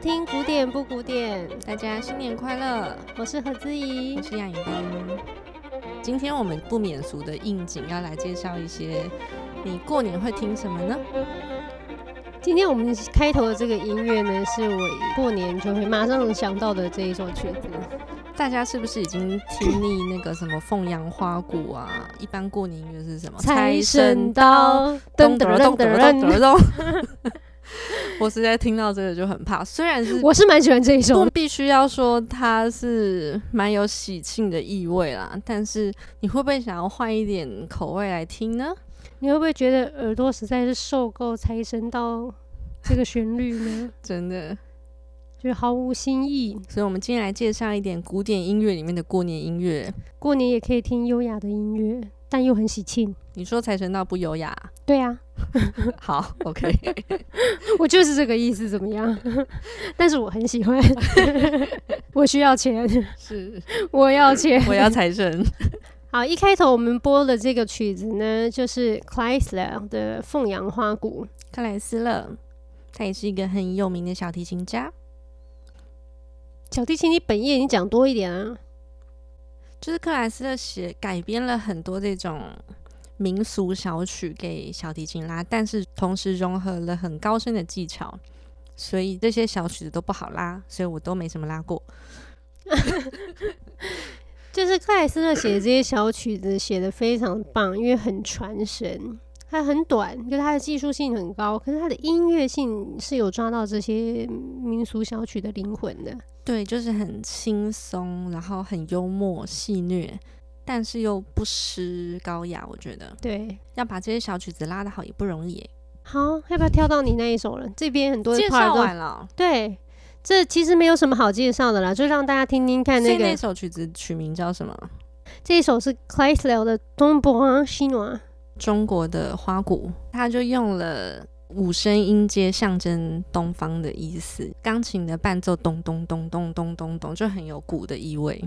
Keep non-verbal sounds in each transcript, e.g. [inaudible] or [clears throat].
听古典不古典，大家新年快乐！我是何姿怡，我是亚颖彬。今天我们不免俗的应景要来介绍一些，你过年会听什么呢？今天我们开头的这个音乐呢，是我过年就会马上想到的这一首曲子。大家是不是已经听腻那个什么凤阳花鼓啊？一般过年音乐是什么？财神到，噔噔噔噔噔噔。[laughs] [laughs] 我实在听到这个就很怕，虽然是我是蛮喜欢这一首，必须要说它是蛮有喜庆的意味啦。但是你会不会想要换一点口味来听呢？你会不会觉得耳朵实在是受够财神到这个旋律呢？[laughs] 真的，就毫无新意。所以，我们今天来介绍一点古典音乐里面的过年音乐。过年也可以听优雅的音乐，但又很喜庆。你说财神到不优雅？对呀、啊。[laughs] 好，OK，[laughs] 我就是这个意思，怎么样？[laughs] 但是我很喜欢，我需要钱，是我要钱，我要财神。好，一开头我们播的这个曲子呢，就是克莱斯勒的凤阳花鼓。克莱斯勒，他也是一个很有名的小提琴家。小提琴，你本业你讲多一点啊。就是克莱斯勒写改编了很多这种。民俗小曲给小提琴拉，但是同时融合了很高深的技巧，所以这些小曲子都不好拉，所以我都没什么拉过。[laughs] 就是克莱斯勒写这些小曲子写得非常棒，因为很传神，它很短，就是它的技术性很高，可是它的音乐性是有抓到这些民俗小曲的灵魂的。对，就是很轻松，然后很幽默戏谑。但是又不失高雅，我觉得。对，要把这些小曲子拉得好也不容易。好，要不要跳到你那一首了？这边很多介绍完了。对，这其实没有什么好介绍的啦，就让大家听听看那个。那首曲子取名叫什么？这一首是克莱斯勒的《Tambourins Chinois》，中国的花鼓，它就用了五声音阶，象征东方的意思。钢琴的伴奏咚咚咚咚咚咚咚，就很有鼓的意味。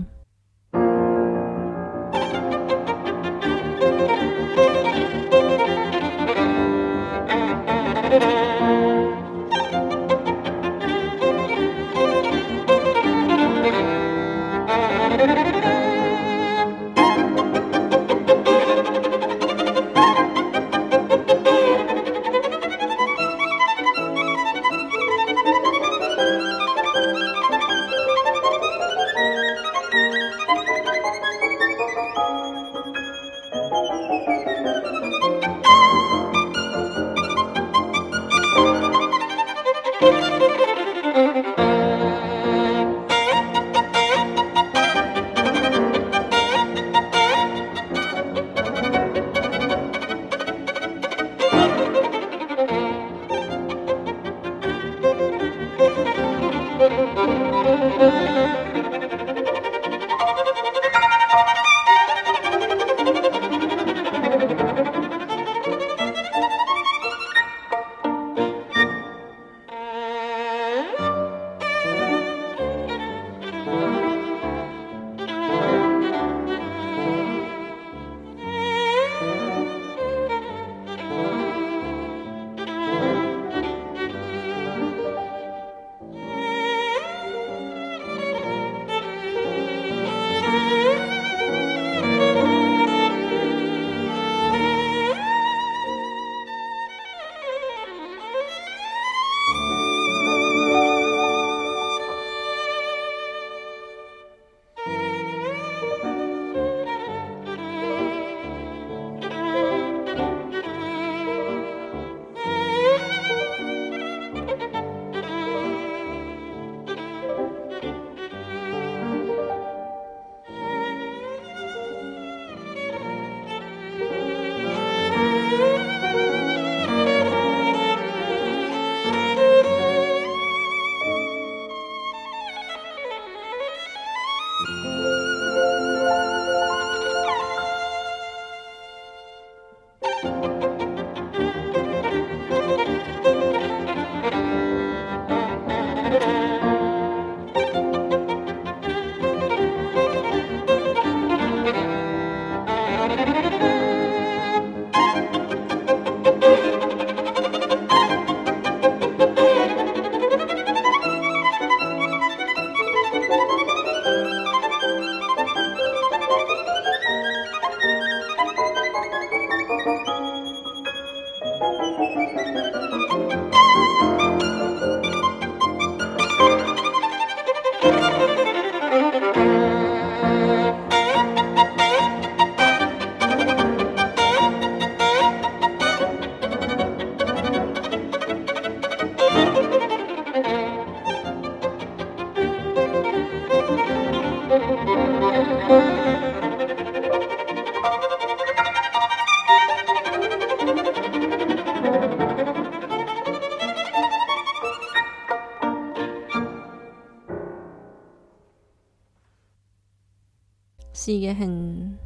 是一个很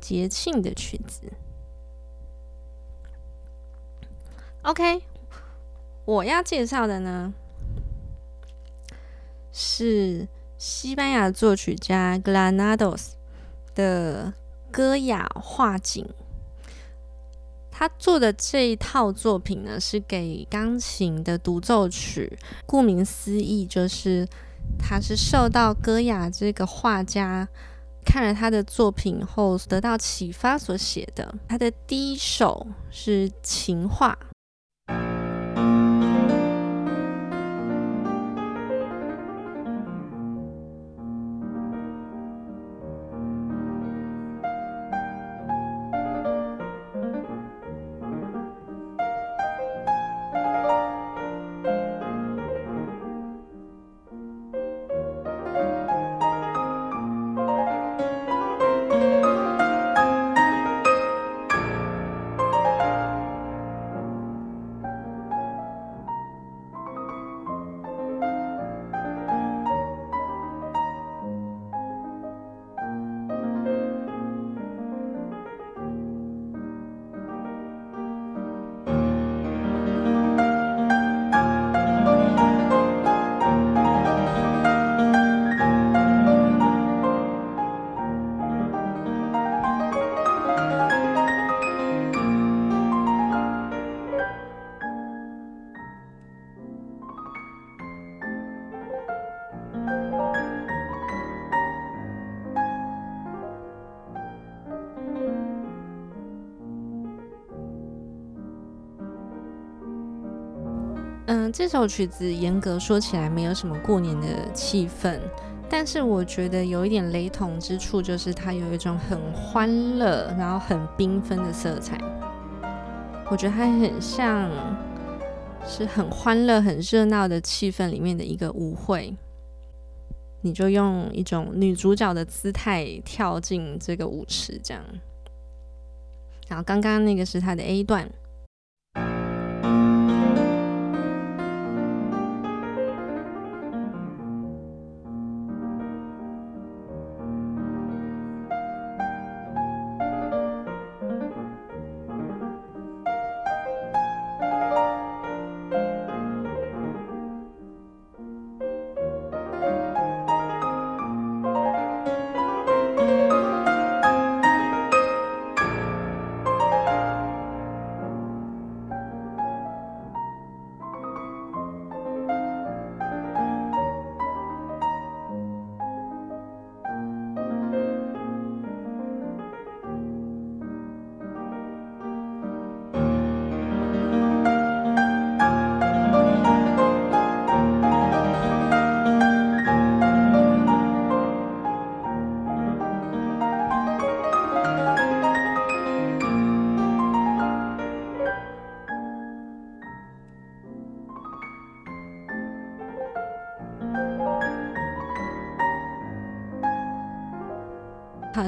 节庆的曲子。Ok 我要介绍的呢是西班牙作曲家 Granados 的歌雅画景。他做的这一套作品呢，是给钢琴的独奏曲。顾名思义，就是他是受到歌雅这个画家看了他的作品后得到启发所写的。他的第一首是琴画。这首曲子严格说起来没有什么过年的气氛，但是我觉得有一点雷同之处，就是它有一种很欢乐，然后很缤纷的色彩。我觉得它很像是很欢乐、很热闹的气氛里面的一个舞会，你就用一种女主角的姿态跳进这个舞池，这样。然后刚刚那个是它的 A 段。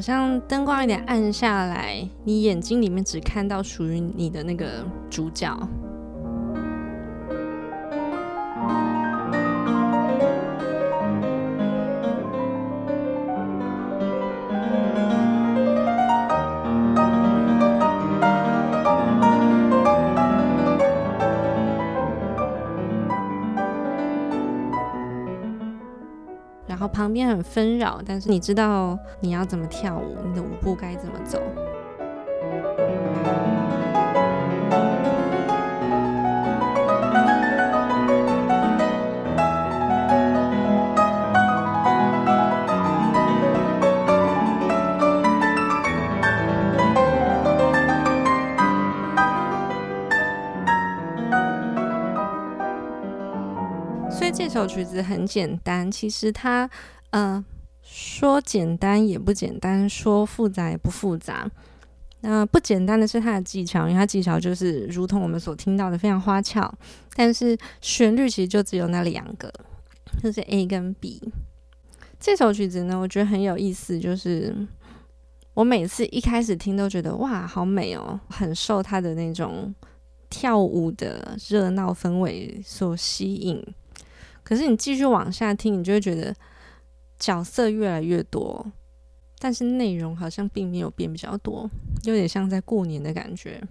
好像灯光有点暗下来，你眼睛里面只看到属于你的那个主角。旁边很纷扰，但是你知道你要怎么跳舞，你的舞步该怎么走。所以这首曲子很简单，其实它，呃，说简单也不简单，说复杂也不复杂。那、不简单的是它的技巧，因为它技巧就是如同我们所听到的非常花俏，但是旋律其实就只有那两个，就是 A 跟 B。这首曲子呢，我觉得很有意思，就是我每次一开始听都觉得哇，好美哦，很受它的那种跳舞的热闹氛围所吸引。可是你继续往下听，你就会觉得角色越来越多，但是内容好像并没有变比较多，有点像在过年的感觉。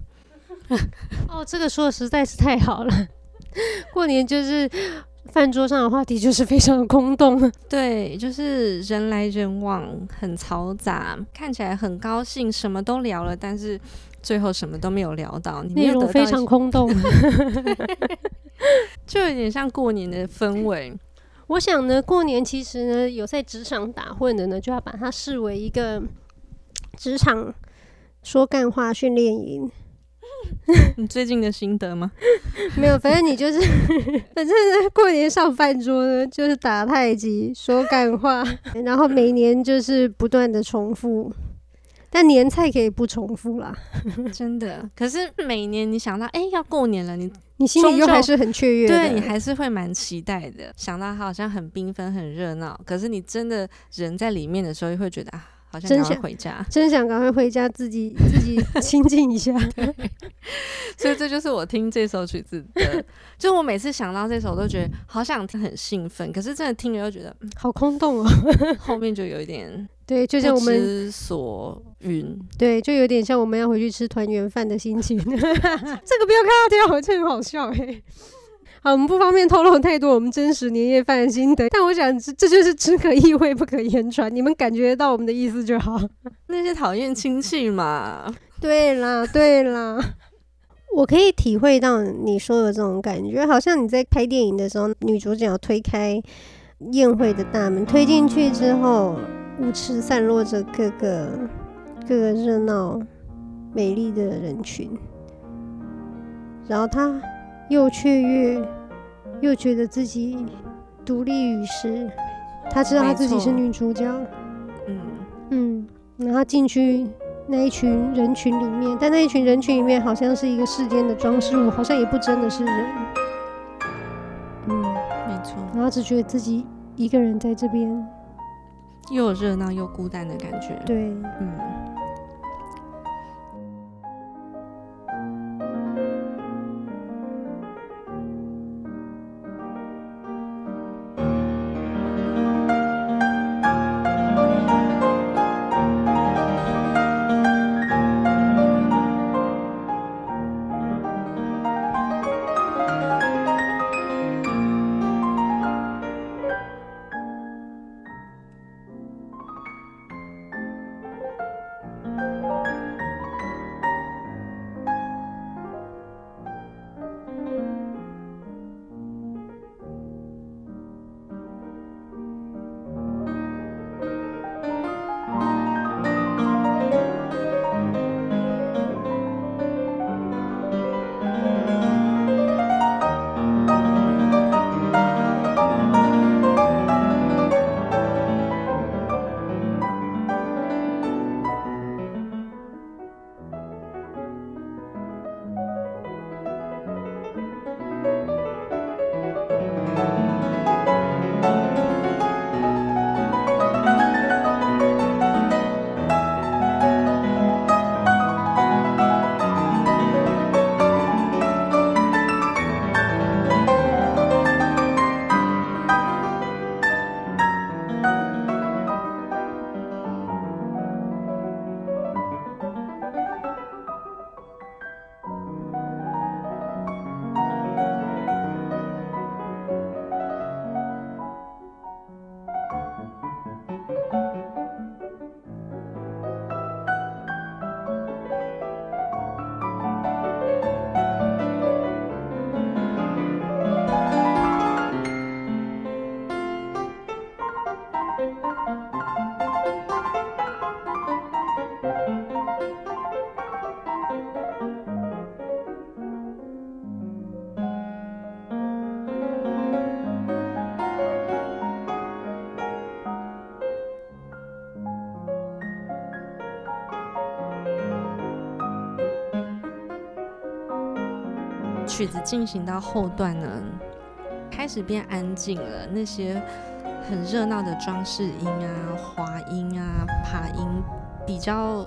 [laughs] 哦，这个说的实在是太好了，[laughs] 过年就是。饭桌上的话题就是非常的空洞，对，就是人来人往，很嘈杂，看起来很高兴，什么都聊了，但是最后什么都没有聊到，内容非常空洞，[laughs] 就有点像过年的氛围。我想呢，过年其实呢，有在职场打混的呢，就要把它视为一个职场说干话训练营。[laughs] 你最近的心得吗？[laughs] 没有，反正你就是，反正呢，过年上饭桌呢，就是打太极、说干话，然后每年就是不断的重复，但年菜可以不重复啦，[laughs] 真的。可是每年你想到，哎、欸，要过年了，你你心里又还是很雀跃，对，你还是会蛮期待的。想到它好像很缤纷、很热闹，可是你真的人在里面的时候，又会觉得啊。好像赶快回家，真想赶快回家，自己 [laughs] 自己清静一下。所以这就是我听这首曲子的，[laughs] 就我每次想到这首，都觉得好想听，很兴奋。可是真的听了又觉得，嗯、好空洞哦。后面就有一点，对，就像我们之所云，对，就有点像我们要回去吃团圆饭的心情。[laughs] 这个不要看到掉，这很好笑哎。好，我们不方便透露太多我们真实年夜饭的心得，但我想这这就是只可意会不可言传，你们感觉到我们的意思就好。[laughs] 那些讨厌亲戚嘛，对啦对啦，我可以体会到你说的这种感觉，好像你在拍电影的时候，女主角推开宴会的大门，推进去之后，舞池散落着各个各个热闹美丽的人群，然后她。又雀跃，又觉得自己独立于世。他知道他自己是女主角，嗯嗯，然后进去那一群人群里面，但那一群人群里面好像是一个世间的装饰物，好像也不真的是人。嗯，没错。然后只觉得自己一个人在这边，又有热闹又孤单的感觉。对，嗯。曲子进行到后段呢，开始变安静了。那些很热闹的装饰音啊、滑音啊、爬音比较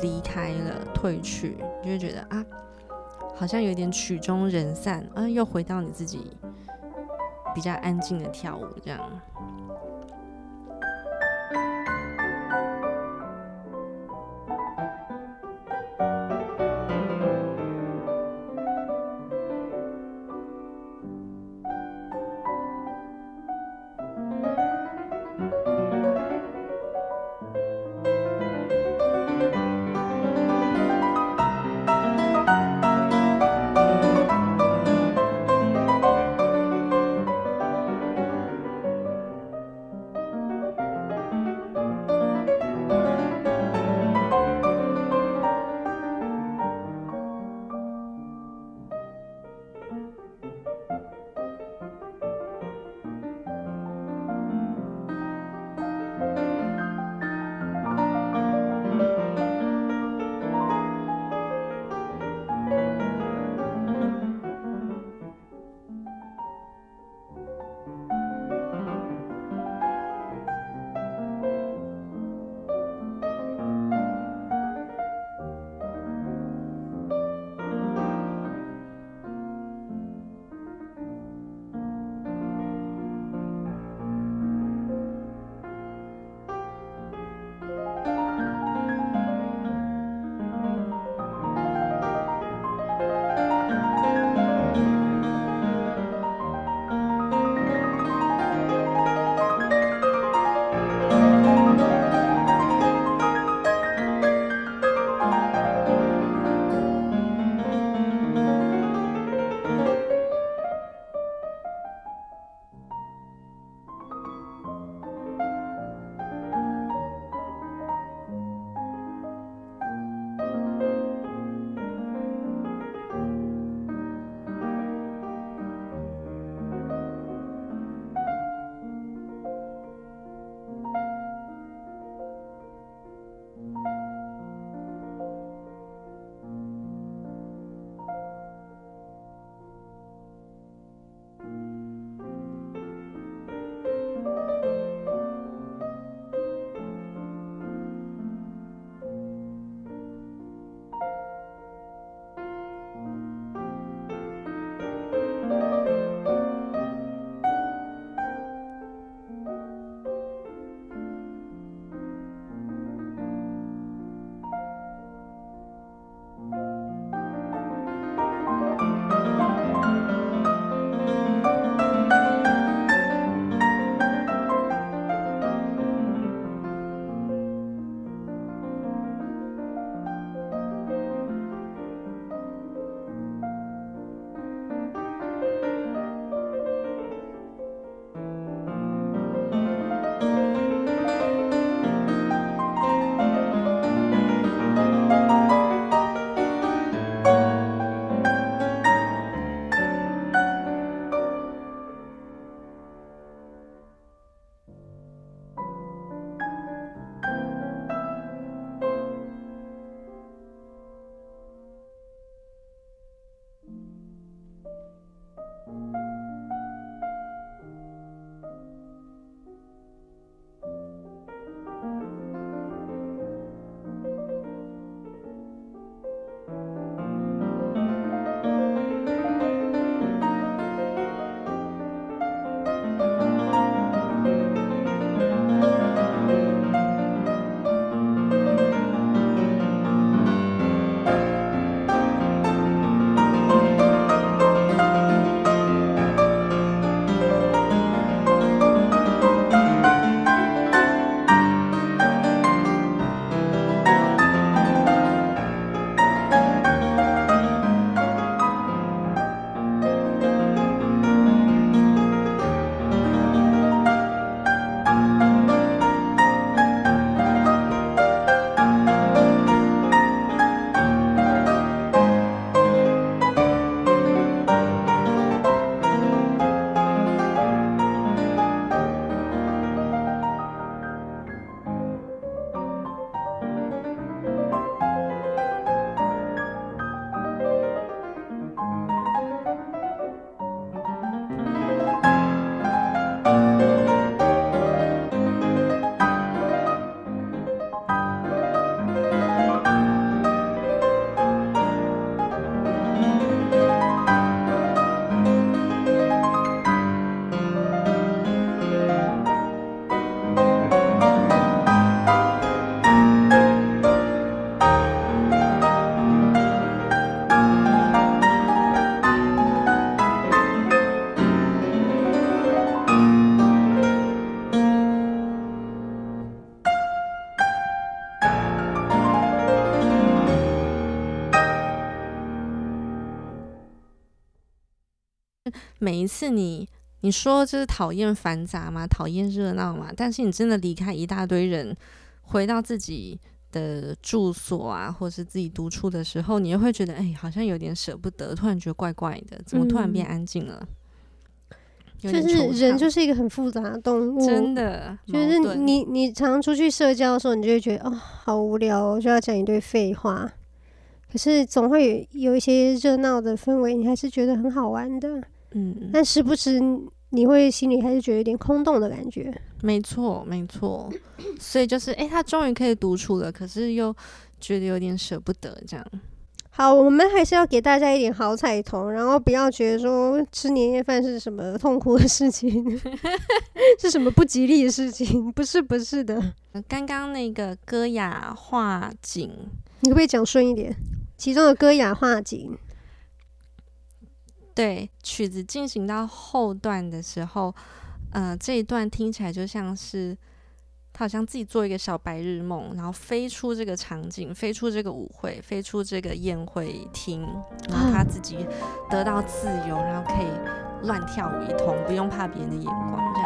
离开了、退去，你就会觉得啊，好像有点曲终人散，啊，又回到你自己比较安静的跳舞这样。每一次你你说就是讨厌繁杂嘛，讨厌热闹嘛，但是你真的离开一大堆人，回到自己的住所啊，或是自己独处的时候，你又会觉得，哎，好像有点舍不得，突然觉得怪怪的，怎么突然变安静了？嗯就是人就是一个很复杂的动物，真的。就是你你常出去社交的时候，你就会觉得哦，好无聊哦，就要讲一堆废话。可是总会有有一些热闹的氛围，你还是觉得很好玩的。嗯，但时不时你会心里还是觉得有点空洞的感觉。没错，没错。所以就是，哎，他终于可以独处了，可是又觉得有点舍不得这样。好，我们还是要给大家一点好彩头，然后不要觉得说吃年夜饭是什么痛苦的事情，[laughs] 是什么不吉利的事情？不是，不是的。刚刚那个歌雅画景，你可不可以讲顺一点？其中的歌雅画景，对，曲子进行到后段的时候，呃，这一段听起来就像是。他好像自己做一个小白日梦，然后飞出这个场景，飞出这个舞会，飞出这个宴会厅，然后他自己得到自由，然后可以乱跳舞一通，不用怕别人的眼光，这样。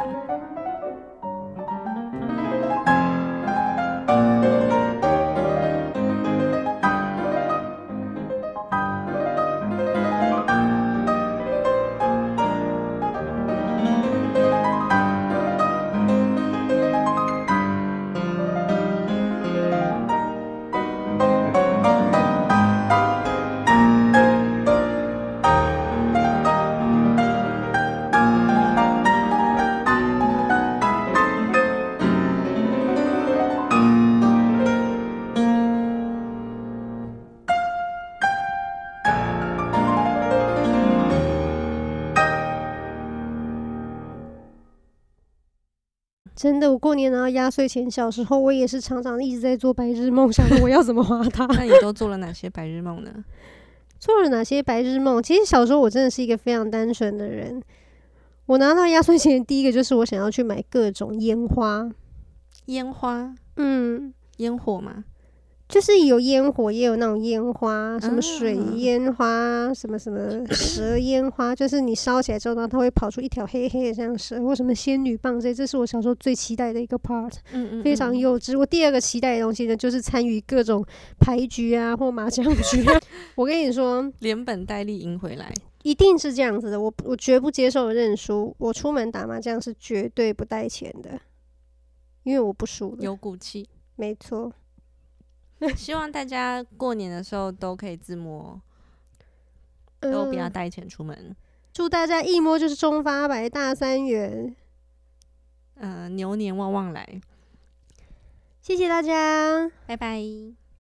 真的，我过年拿到压岁钱，小时候我也是常常一直在做白日梦，想着我要怎么花 [laughs] 它。那你都做了哪些白日梦呢？[laughs] 做了哪些白日梦？其实小时候我真的是一个非常单纯的人。我拿到压岁钱，第一个就是我想要去买各种烟花。烟花？嗯，烟火吗？就是有烟火，也有那种烟花，什么水烟花，啊、什么什么 [clears throat] 蛇烟花，就是你烧起来之后呢，它会跑出一条黑黑的像蛇，或什么仙女棒这些，这是我小时候最期待的一个 part，嗯嗯嗯，非常幼稚。我第二个期待的东西呢，就是参与各种牌局啊或麻将局。[laughs] 我跟你说，连本带利赢回来，一定是这样子的。我我绝不接受认输，我出门打麻将是绝对不带钱的，因为我不输。有骨气，没错。[laughs] 希望大家过年的时候都可以自摸，都不要带钱出门。嗯。祝大家一摸就是中发白，大三元，呃，牛年旺旺来。谢谢大家，拜拜。